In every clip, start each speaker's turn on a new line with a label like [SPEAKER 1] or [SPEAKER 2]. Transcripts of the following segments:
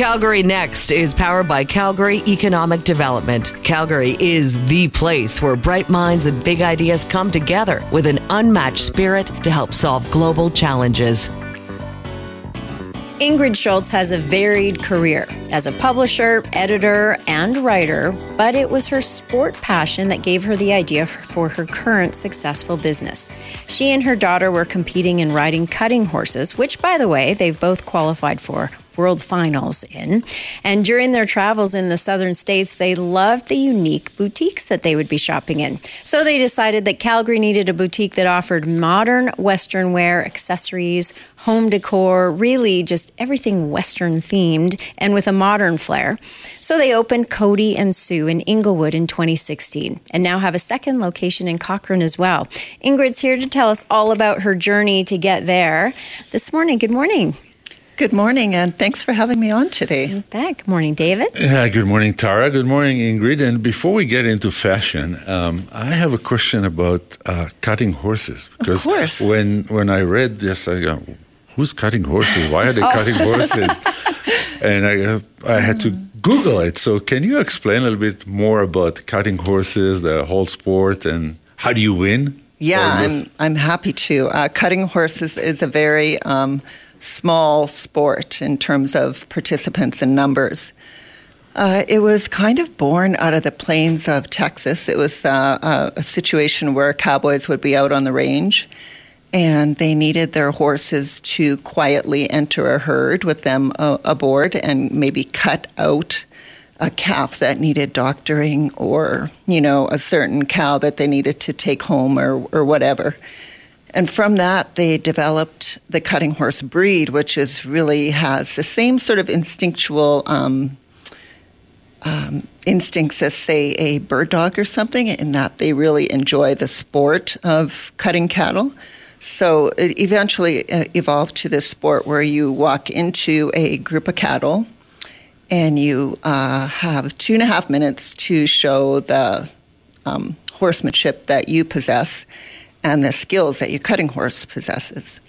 [SPEAKER 1] Calgary Next is powered by Calgary Economic Development. Calgary is the place where bright minds and big ideas come together with an unmatched spirit to help solve global challenges.
[SPEAKER 2] Ingrid Schulz has a varied career as a publisher, editor, and writer, but it was her sport passion that gave her the idea for her current successful business. She and her daughter were competing in riding cutting horses, which, by the way, they've both qualified for World Finals in. And during their travels in the southern states, they loved the unique boutiques that they would be shopping in. So they decided that Calgary needed a boutique that offered modern Western wear, accessories, home decor, really just everything Western themed and with a modern flair. So they opened Cody and Sioux in Inglewood in 2016 and now have a second location in Cochrane as well. Ingrid's here to tell us all about her journey to get there this morning. Good morning.
[SPEAKER 3] Good morning, and thanks for having me on today.
[SPEAKER 2] Back. Good morning, David.
[SPEAKER 4] Yeah, good morning, Tara. Good morning, Ingrid. And before we get into fashion, um, I have a question about uh, cutting horses.
[SPEAKER 3] Because of course.
[SPEAKER 4] when when I read this, I go, "Who's cutting horses? Why are they oh. cutting horses?" and I uh, I had to Google it. So, can you explain a little bit more about cutting horses, the whole sport, and how do you win?
[SPEAKER 3] Yeah, I'm I'm happy to. Uh, cutting horses is a very um, small sport in terms of participants and numbers. Uh, it was kind of born out of the plains of Texas. It was uh, a, situation where cowboys would be out on the range and they needed their horses to quietly enter a herd with them uh, aboard and maybe cut out a calf that needed doctoring or, you know, a certain cow that they needed to take home or, or whatever. And from that, they developed the cutting horse breed, which is really has the same sort of instinctual um, um, instincts as, say, a bird dog or something, in that they really enjoy the sport of cutting cattle. So it eventually uh, evolved to this sport where you walk into a group of cattle and you uh, have two and a half minutes to show the um, horsemanship that you possess and the skills that your cutting horse possesses.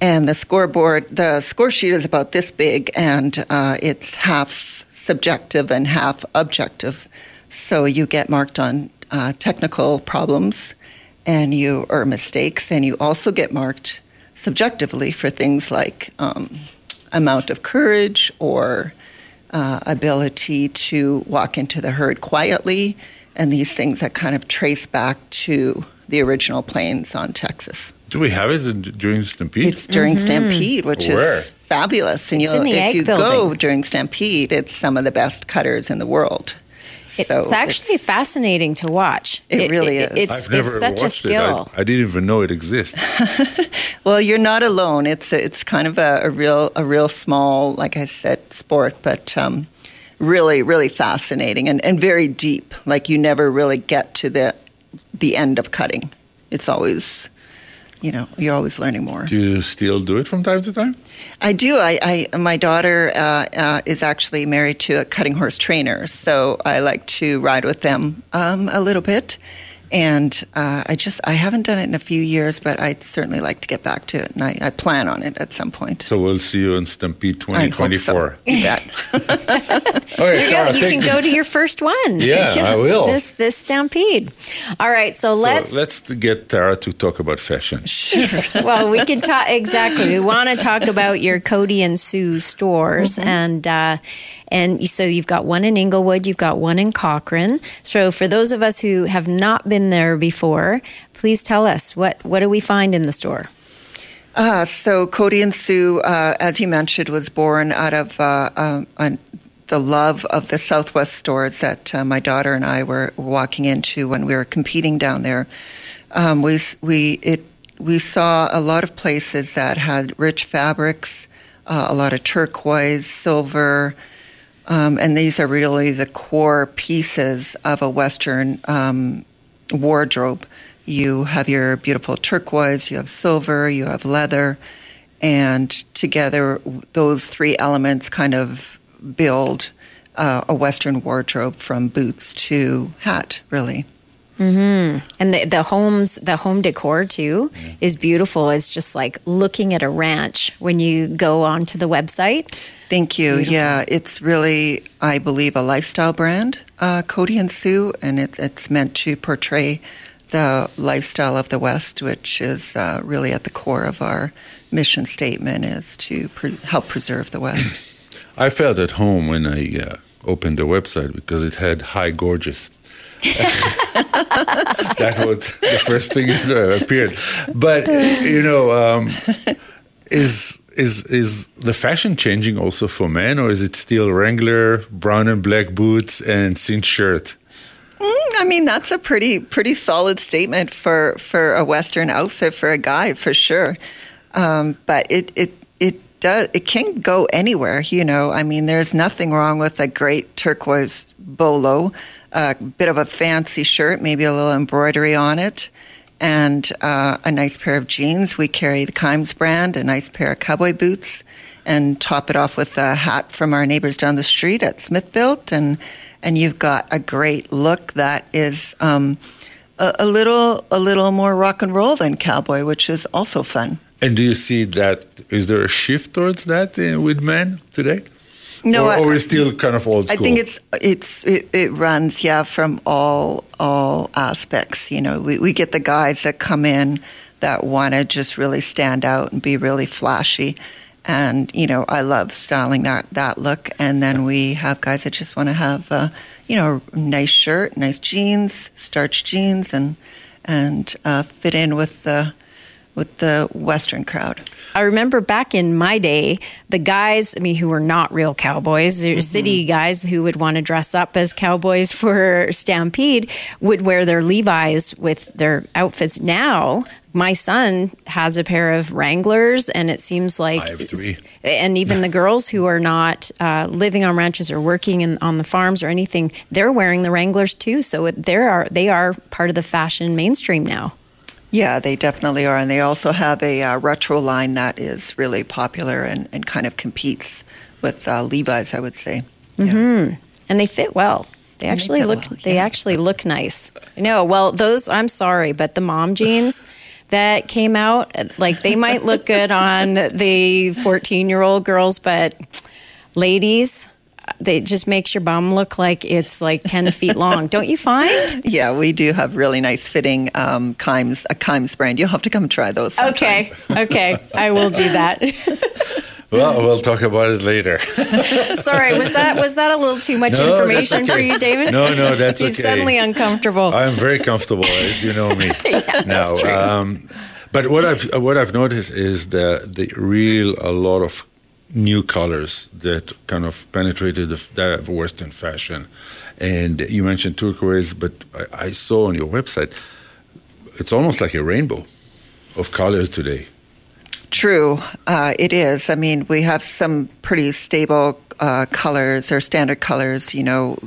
[SPEAKER 3] And the scoreboard, the score sheet is about this big, and uh, it's half subjective and half objective. So you get marked on uh, technical problems and you or mistakes, and you also get marked subjectively for things like um, amount of courage or uh, ability to walk into the herd quietly, and these things that kind of trace back to the original plains on Texas.
[SPEAKER 4] Do we have it during Stampede?
[SPEAKER 3] It's during mm-hmm. Stampede, which
[SPEAKER 4] Where?
[SPEAKER 3] is fabulous. And
[SPEAKER 2] it's if
[SPEAKER 3] you
[SPEAKER 2] building.
[SPEAKER 3] go during Stampede, it's some of the best cutters in the world.
[SPEAKER 2] So it's actually it's, fascinating to watch.
[SPEAKER 3] It, it really is.
[SPEAKER 2] It's, it's such a skill.
[SPEAKER 4] I, I, didn't even know it exists.
[SPEAKER 3] well, you're not alone. It's a, it's kind of a, a, real a real small, like I said, sport, but um, really really fascinating and, and very deep. Like you never really get to the the end of cutting. It's always, you know, you're always learning more.
[SPEAKER 4] Do you still do it from time to time?
[SPEAKER 3] I do. I, I my daughter uh, uh, is actually married to a cutting horse trainer, so I like to ride with them um, a little bit and uh, I just I haven't done it in a few years, but I'd certainly like to get back to it, and I, I plan on it at some point.
[SPEAKER 4] So we'll see you in Stampede 2024.
[SPEAKER 3] I hope so.
[SPEAKER 2] okay, Tara, you, can go to your first one.
[SPEAKER 4] Yeah, I will.
[SPEAKER 2] This this Stampede. All right, so, so let's
[SPEAKER 4] let's get Tara to talk about fashion.
[SPEAKER 2] Sure. well, we can talk exactly. We want to talk about your Cody and Sioux stores mm-hmm. and. Uh, and so you've got one in Inglewood, you've got one in Cochrane. So for those of us who have not been there before, please tell us what, what do we find in the store?
[SPEAKER 3] Uh, so Cody and Sioux, uh, as you mentioned, was born out of uh, uh the love of the Southwest stores that uh, my daughter and I were walking into when we were competing down there. Um, we we it we saw a lot of places that had rich fabrics, uh, a lot of turquoise, silver, um, and these are really the core pieces of a Western um, wardrobe. You have your beautiful turquoise, you have silver, you have leather, and together those three elements kind of build uh, a Western wardrobe from boots to hat, really.
[SPEAKER 2] And the, the homes, the home decor too is beautiful. It's just like looking at a ranch when you go onto the website.
[SPEAKER 3] Thank you. Yeah, it's really, I believe, a lifestyle brand, uh, Cody and Sioux, and it, it's meant to portray the lifestyle of the West, which is uh, really at the core of our mission statement, is to pre- help preserve the West.
[SPEAKER 4] I felt at home when I uh, opened the website because it had high gorgeous. that was the first thing that appeared. But you know, um, is is is the fashion changing also for men, or is it still Wrangler, brown and black boots, and cinch shirt?
[SPEAKER 3] Mm, I mean, that's a pretty pretty solid statement for for a Western outfit for a guy, for sure. Um, but it it it does it can go anywhere. You know, I mean, there's nothing wrong with a great turquoise bolo, a bit of a fancy shirt, maybe a little embroidery on it, and uh, a nice pair of jeans. We carry the Kimes brand, a nice pair of cowboy boots, and top it off with a hat from our neighbors down the street at Smithbilt, and and you've got a great look that is. Um, a, a little, a little more rock and roll than cowboy, which is also fun.
[SPEAKER 4] And do you see that? Is there a shift towards that uh, with men today?
[SPEAKER 3] No,
[SPEAKER 4] or,
[SPEAKER 3] I-
[SPEAKER 4] or is still kind of old school.
[SPEAKER 3] I think it's it's it, it runs yeah from all all aspects. You know, we, we get the guys that come in that want to just really stand out and be really flashy, and you know I love styling that that look. And then we have guys that just want to have uh, you know a nice shirt, nice jeans, starched jeans, and and uh, fit in with the with the Western crowd.
[SPEAKER 2] I remember back in my day, the guys, I mean, who were not real cowboys, they were city guys who would want to dress up as cowboys for Stampede, would wear their Levi's with their outfits. Now, my son has a pair of Wranglers, and it seems like,
[SPEAKER 4] I have three.
[SPEAKER 2] and even the girls who are not uh, living on ranches or working in, on the farms or anything, they're wearing the Wranglers too. So they are they are part of the fashion mainstream now.
[SPEAKER 3] Yeah, they definitely are. And they also have a uh, retro line that is really popular and, and kind of competes with uh, Levi's, I would say.
[SPEAKER 2] and they fit well. They actually
[SPEAKER 3] fit
[SPEAKER 2] look.
[SPEAKER 3] well,
[SPEAKER 2] They
[SPEAKER 3] yeah.
[SPEAKER 2] actually look nice. No, well, those. I'm sorry, but the mom jeans that came out, like they might look good on the 14 year old girls, but ladies, they it just makes your bum look like it's like 10 feet long. Don't you find?
[SPEAKER 3] Yeah, we do have really nice fitting um, Kimes, a Kimes brand. You'll have to come try those. sometime.
[SPEAKER 2] Okay, okay, I will do that.
[SPEAKER 4] well, we'll talk about it later.
[SPEAKER 2] sorry, was that was that a little too much
[SPEAKER 4] No, that's
[SPEAKER 2] information for you, David?
[SPEAKER 4] No, no, that's
[SPEAKER 2] He's
[SPEAKER 4] okay.
[SPEAKER 2] suddenly uncomfortable.
[SPEAKER 4] I'm very comfortable, as you know me now. Um, but what I've what I've noticed is that the real a lot of new colors that kind of penetrated the, the Western fashion. And you mentioned turquoise, but I, I saw on your website it's almost like a rainbow of colors today.
[SPEAKER 3] True, uh, it is. I mean, we have some pretty stable uh, colors or standard colors, you know,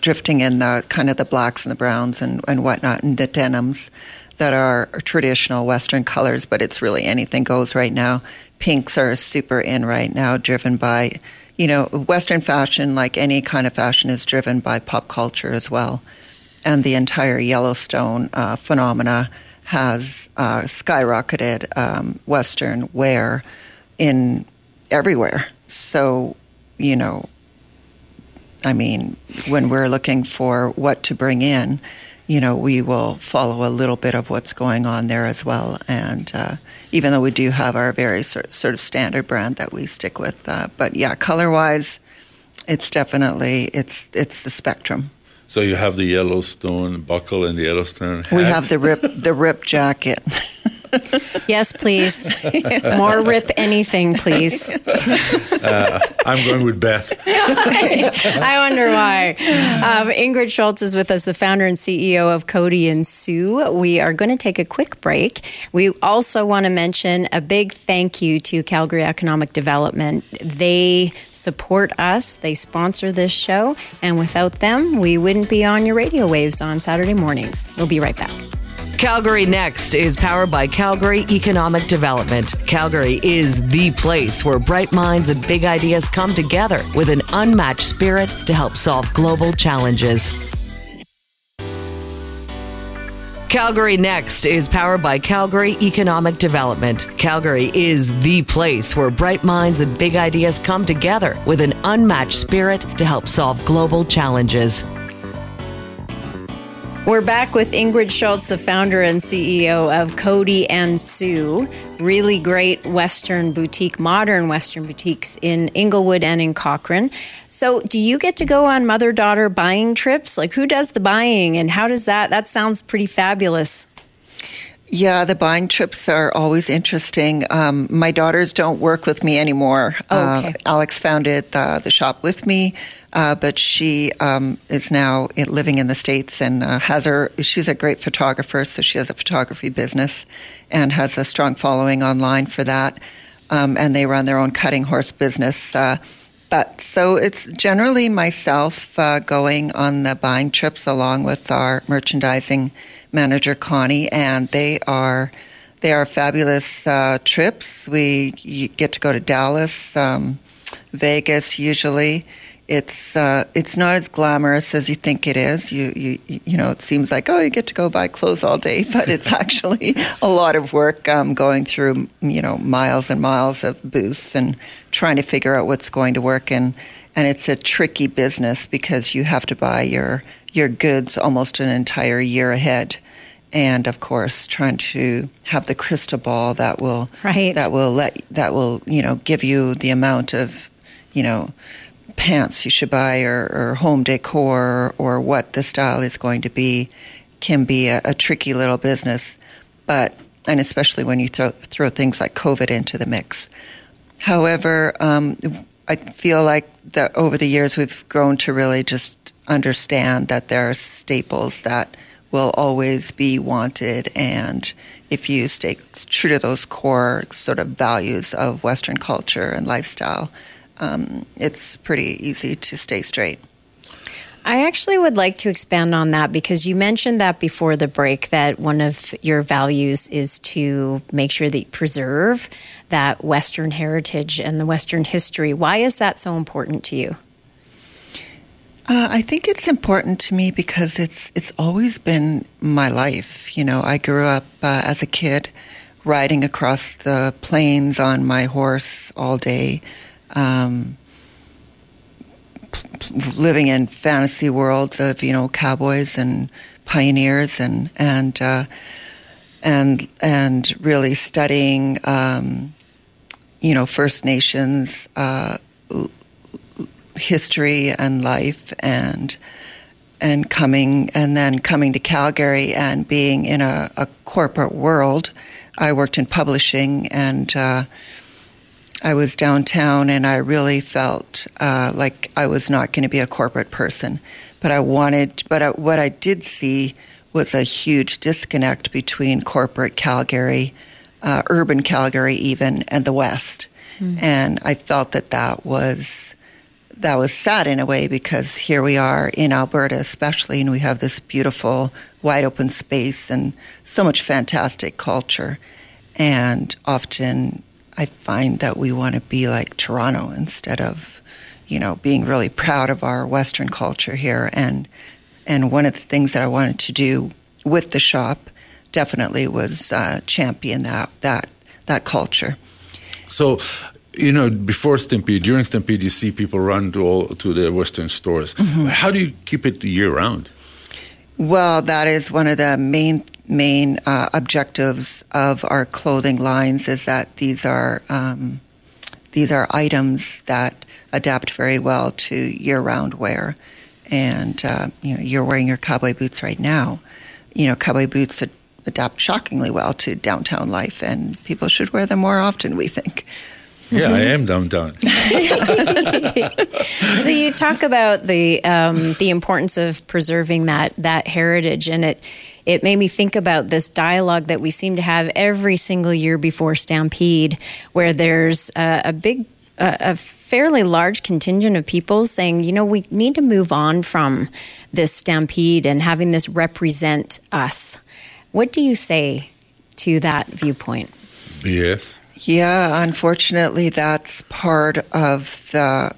[SPEAKER 3] drifting in the kind of the blacks and the browns and, and whatnot, and the denims that are traditional Western colors, but it's really anything goes right now. Pinks are super in right now, driven by, you know, Western fashion, like any kind of fashion, is driven by pop culture as well. And the entire Yellowstone uh, phenomena has uh, skyrocketed um, Western wear in everywhere. So, you know, I mean, when we're looking for what to bring in, you know, we will follow a little bit of what's going on there as well. And uh, even though we do have our very sort, sort of standard brand that we stick with, uh, but yeah, color wise, it's definitely it's it's the spectrum.
[SPEAKER 4] So you have the Yellowstone buckle and the Yellowstone.
[SPEAKER 3] We have the rip the rip jacket.
[SPEAKER 2] Yes, please. More rip anything, please.
[SPEAKER 4] I'm going with Beth.
[SPEAKER 2] I wonder why. Um, Ingrid Schulz is with us, the founder and CEO of Cody and Sioux. We are going to take a quick break. We also want to mention a big thank you to Calgary Economic Development. They support us, they sponsor this show, and without them, we wouldn't be on your radio waves on Saturday mornings. We'll be right back.
[SPEAKER 1] Calgary Next is powered by Calgary Economic Development. Calgary is the place where bright minds and big ideas come together with an unmatched spirit to help solve global challenges. Calgary Next is powered by Calgary Economic Development. Calgary is the place where bright minds and big ideas come together with an unmatched spirit to help solve global challenges.
[SPEAKER 2] We're back with Ingrid Schulz, the founder and CEO of Cody and Sioux. Really great Western boutique, modern Western boutiques in Inglewood and in Cochrane. So, do you get to go on mother daughter buying trips? Like, who does the buying and how does that? That sounds pretty fabulous.
[SPEAKER 3] Yeah, the buying trips are always interesting. Um, my daughters don't work with me anymore.
[SPEAKER 2] Oh, okay.
[SPEAKER 3] Uh, Alex founded the, the shop with me, uh, but she um, is now living in the States and uh, has her, she's a great photographer, so she has a photography business and has a strong following online for that. Um, and they run their own cutting horse business. Uh, but so it's generally myself uh, going on the buying trips along with our merchandising manager Connie, and they are they are fabulous uh, trips. We get to go to Dallas, um, Vegas. Usually, it's uh, it's not as glamorous as you think it is. You you you know, it seems like oh, you get to go buy clothes all day, but it's actually a lot of work um, going through you know miles and miles of booths and trying to figure out what's going to work and and it's a tricky business because you have to buy your your goods almost an entire year ahead and of course trying to have the crystal ball that will
[SPEAKER 2] right.
[SPEAKER 3] that will let that will you know give you the amount of you know pants you should buy or, or home decor or what the style is going to be can be a, a tricky little business but and especially when you throw throw things like covid into the mix however um, i feel like that over the years we've grown to really just understand that there are staples that will always be wanted. And if you stay true to those core sort of values of Western culture and lifestyle, um, it's pretty easy to stay straight.
[SPEAKER 2] I actually would like to expand on that because you mentioned that before the break that one of your values is to make sure that you preserve that Western heritage and the Western history. Why is that so important to you?
[SPEAKER 3] Uh, I think it's important to me because it's it's always been my life. You know, I grew up uh, as a kid riding across the plains on my horse all day, um, living in fantasy worlds of you know cowboys and pioneers and and uh, and and really studying um, you know First Nations uh, history and life and and coming and then coming to Calgary and being in a, a corporate world. I worked in publishing and uh, I was downtown and I really felt uh, like I was not going to be a corporate person. But I wanted, but I, what I did see was a huge disconnect between corporate Calgary, uh, urban Calgary, even, and the West. Mm. And I felt that that was that was sad in a way because here we are in Alberta, especially, and we have this beautiful, wide open space and so much fantastic culture. And often I find that we want to be like Toronto instead of, you know, being really proud of our Western culture here. And and one of the things that I wanted to do with the shop definitely was uh, champion that that that culture.
[SPEAKER 4] So you know, before Stampede, during Stampede, you see people run to all to the Western stores. Mm-hmm. How do you keep it year round?
[SPEAKER 3] Well, that is one of the main main uh, objectives of our clothing lines. Is that these are um, these are items that adapt very well to year round wear, and uh, you know, you're wearing your cowboy boots right now. You know, cowboy boots adapt shockingly well to downtown life, and people should wear them more often. We think.
[SPEAKER 4] Yeah, I am dumb downtown.
[SPEAKER 2] so you talk about the um, the importance of preserving that that heritage, and it it made me think about this dialogue that we seem to have every single year before Stampede, where there's a, a big a, fairly large contingent of people saying, you know, we need to move on from this stampede and having this represent us. What do you say to that viewpoint?
[SPEAKER 4] Yes.
[SPEAKER 3] Yeah, unfortunately, that's part of the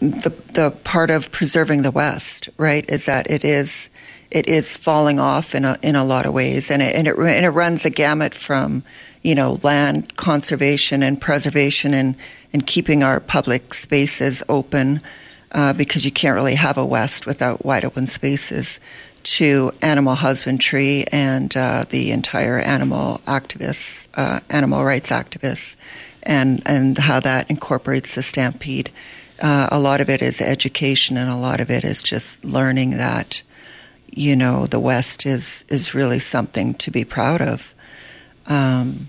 [SPEAKER 3] the the part of preserving the West, right? Is that it is it is falling off in a, in a lot of ways, and it, and it and it runs a gamut from you know land conservation and preservation and and keeping our public spaces open uh, because you can't really have a west without wide open spaces to animal husbandry and uh, the entire animal activists, uh, animal rights activists, and and how that incorporates the stampede. Uh, a lot of it is education, and a lot of it is just learning that you know the West is is really something to be proud of. Um,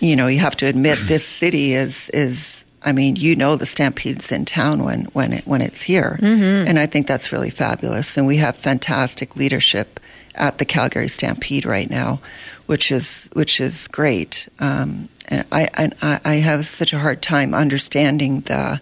[SPEAKER 3] you know, you have to admit this city is is. I mean, you know, the Stampede's in town when when it when it's here, mm-hmm. and I think that's really fabulous. And we have fantastic leadership at the Calgary Stampede right now, which is which is great. Um, and I, I I have such a hard time understanding the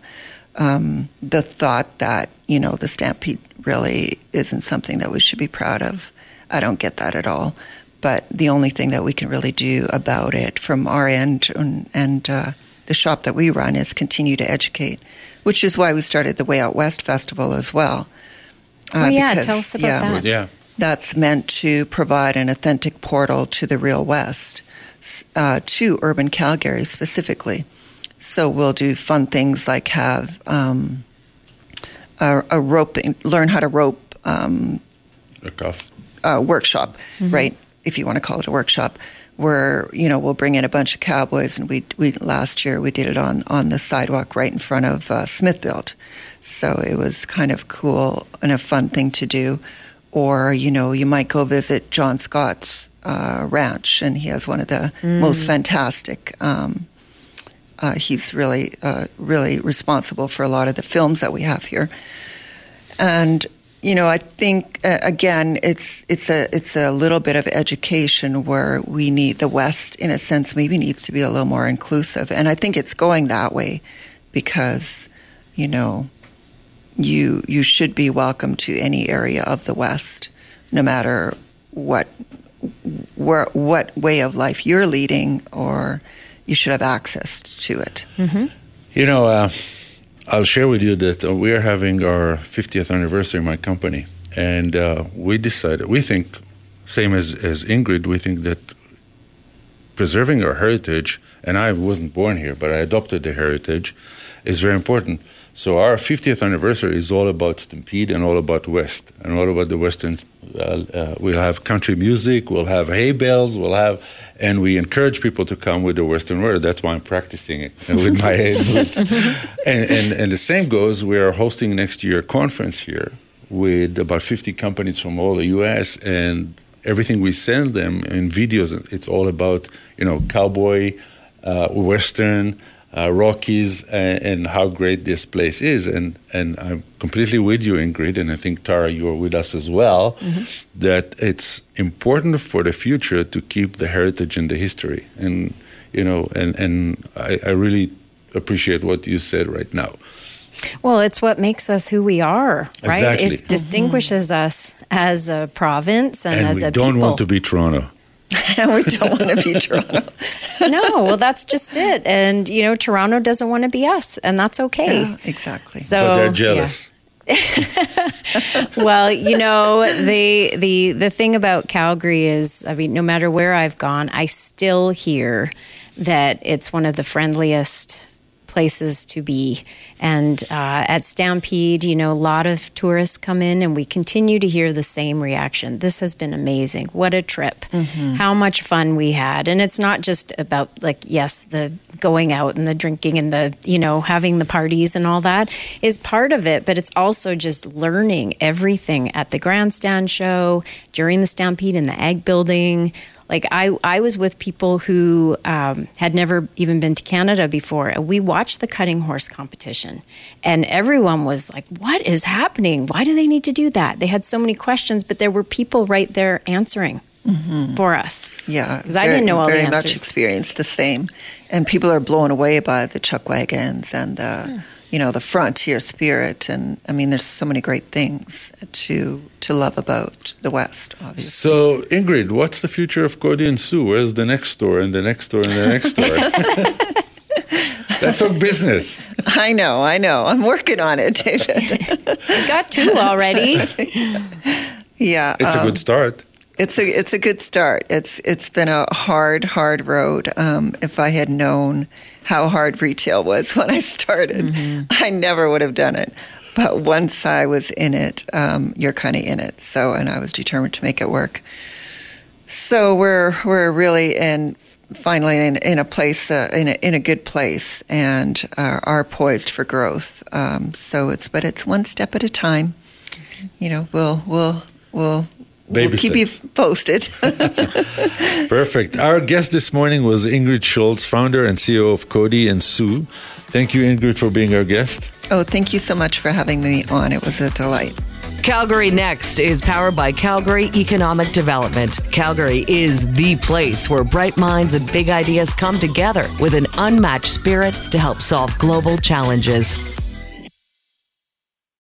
[SPEAKER 3] um, the thought that you know the Stampede really isn't something that we should be proud of. I don't get that at all. But the only thing that we can really do about it from our end and, and uh, the shop that we run is continue to educate, which is why we started the Way Out West Festival as well.
[SPEAKER 2] Uh, oh, yeah, because, tell us about
[SPEAKER 4] yeah,
[SPEAKER 2] that.
[SPEAKER 4] Yeah.
[SPEAKER 3] That's meant to provide an authentic portal to the real West, uh, to urban Calgary specifically. So we'll do fun things like have um, a, a roping, learn how to rope um, a workshop, mm-hmm. right? If you want to call it a workshop, where you know we'll bring in a bunch of cowboys, and we we last year we did it on on the sidewalk right in front of uh, Smithfield, so it was kind of cool and a fun thing to do. Or you know you might go visit John Scott's uh, ranch, and he has one of the mm. most fantastic. Um, uh, he's really, uh, really responsible for a lot of the films that we have here. And you know, I think uh, again, it's it's a it's a little bit of education where we need the West, in a sense, maybe needs to be a little more inclusive, and I think it's going that way because you know you you should be welcome to any area of the West, no matter what where, what way of life you're leading or you should have access to it.
[SPEAKER 4] Mm-hmm. You know, uh, I'll share with you that uh, we are having our 50th anniversary in my company, and uh, we decided, we think, same as, as Ingrid, we think that preserving our heritage, and I wasn't born here, but I adopted the heritage, is very important. So our 50th anniversary is all about Stampede and all about West and all about the Western. Uh, uh, we'll have country music, we'll have hay bales, we'll have, and we encourage people to come with the Western wear. That's why I'm practicing it with my hay boots. and, and, and the same goes, we are hosting next year a conference here with about 50 companies from all the U.S. and everything we send them in videos, it's all about, you know, cowboy, uh, Western, uh, Rockies and, and, how great this place is. And, and I'm completely with you, Ingrid, and I think Tara, you are with us as well, mm-hmm. that it's important for the future to keep the heritage and the history. And, you know, and, and I, I really appreciate what you said right now.
[SPEAKER 2] Well, it's what makes us who we are, right?
[SPEAKER 4] Exactly.
[SPEAKER 2] It distinguishes mm-hmm. us as a province and,
[SPEAKER 4] and
[SPEAKER 2] as
[SPEAKER 4] a people. We don't want to be Toronto.
[SPEAKER 3] we don't want to be Toronto.
[SPEAKER 2] no, well, that's just it. And, you know, Toronto doesn't want to be us, and that's okay.
[SPEAKER 3] Yeah, exactly.
[SPEAKER 2] So,
[SPEAKER 4] but they're jealous.
[SPEAKER 2] Yeah. well, you know, the the the thing about Calgary is, I mean, no matter where I've gone, I still hear that it's one of the friendliest places to be. And uh, at Stampede, you know, a lot of tourists come in, and we continue to hear the same reaction. This has been amazing. What a trip. Mm-hmm. How much fun we had. And it's not just about, like, yes, the going out and the drinking and the, you know, having the parties and all that is part of it, but it's also just learning everything at the grandstand show, during the Stampede in the Ag Building like I, I was with people who um, had never even been to Canada before, and we watched the cutting horse competition, and everyone was like, "What is happening? Why do they need to do that?" They had so many questions, but there were people right there answering. Mm-hmm. For us,
[SPEAKER 3] yeah,
[SPEAKER 2] because I didn't know all
[SPEAKER 3] very
[SPEAKER 2] the answers.
[SPEAKER 3] much experienced the same, and people are blown away by the chuck wagons and the yeah you know the frontier spirit and i mean there's so many great things to to love about the west obviously
[SPEAKER 4] so ingrid what's the future of Cody and Sioux where's the next store and the next store and the next store That's a business.
[SPEAKER 3] I know, I know. I'm working on it, David.
[SPEAKER 2] you got two already.
[SPEAKER 3] Yeah,
[SPEAKER 4] It's a
[SPEAKER 3] um,
[SPEAKER 4] good start.
[SPEAKER 3] It's a it's a good start. It's it's been a hard hard road. Um, if I had known how hard retail was when I started, I never would have done it. But once I was in it, um, you're kind of in it. So, and I was determined to make it work. So we're we're really in finally in, in a place uh, in a, in a good place and uh, are poised for growth. Um, so it's but it's one step at a time. You know, we'll we'll we'll.
[SPEAKER 4] Baby
[SPEAKER 3] we'll keep you posted.
[SPEAKER 4] Perfect. Our guest this morning was Ingrid Schulz, founder and CEO of Cody and Sioux. Thank you, Ingrid, for being our guest.
[SPEAKER 3] oh, thank you so much for having me on. It was a delight.
[SPEAKER 1] Calgary Next is powered by Calgary Economic Development. Calgary is the place where bright minds and big ideas come together with an unmatched spirit to help solve global challenges.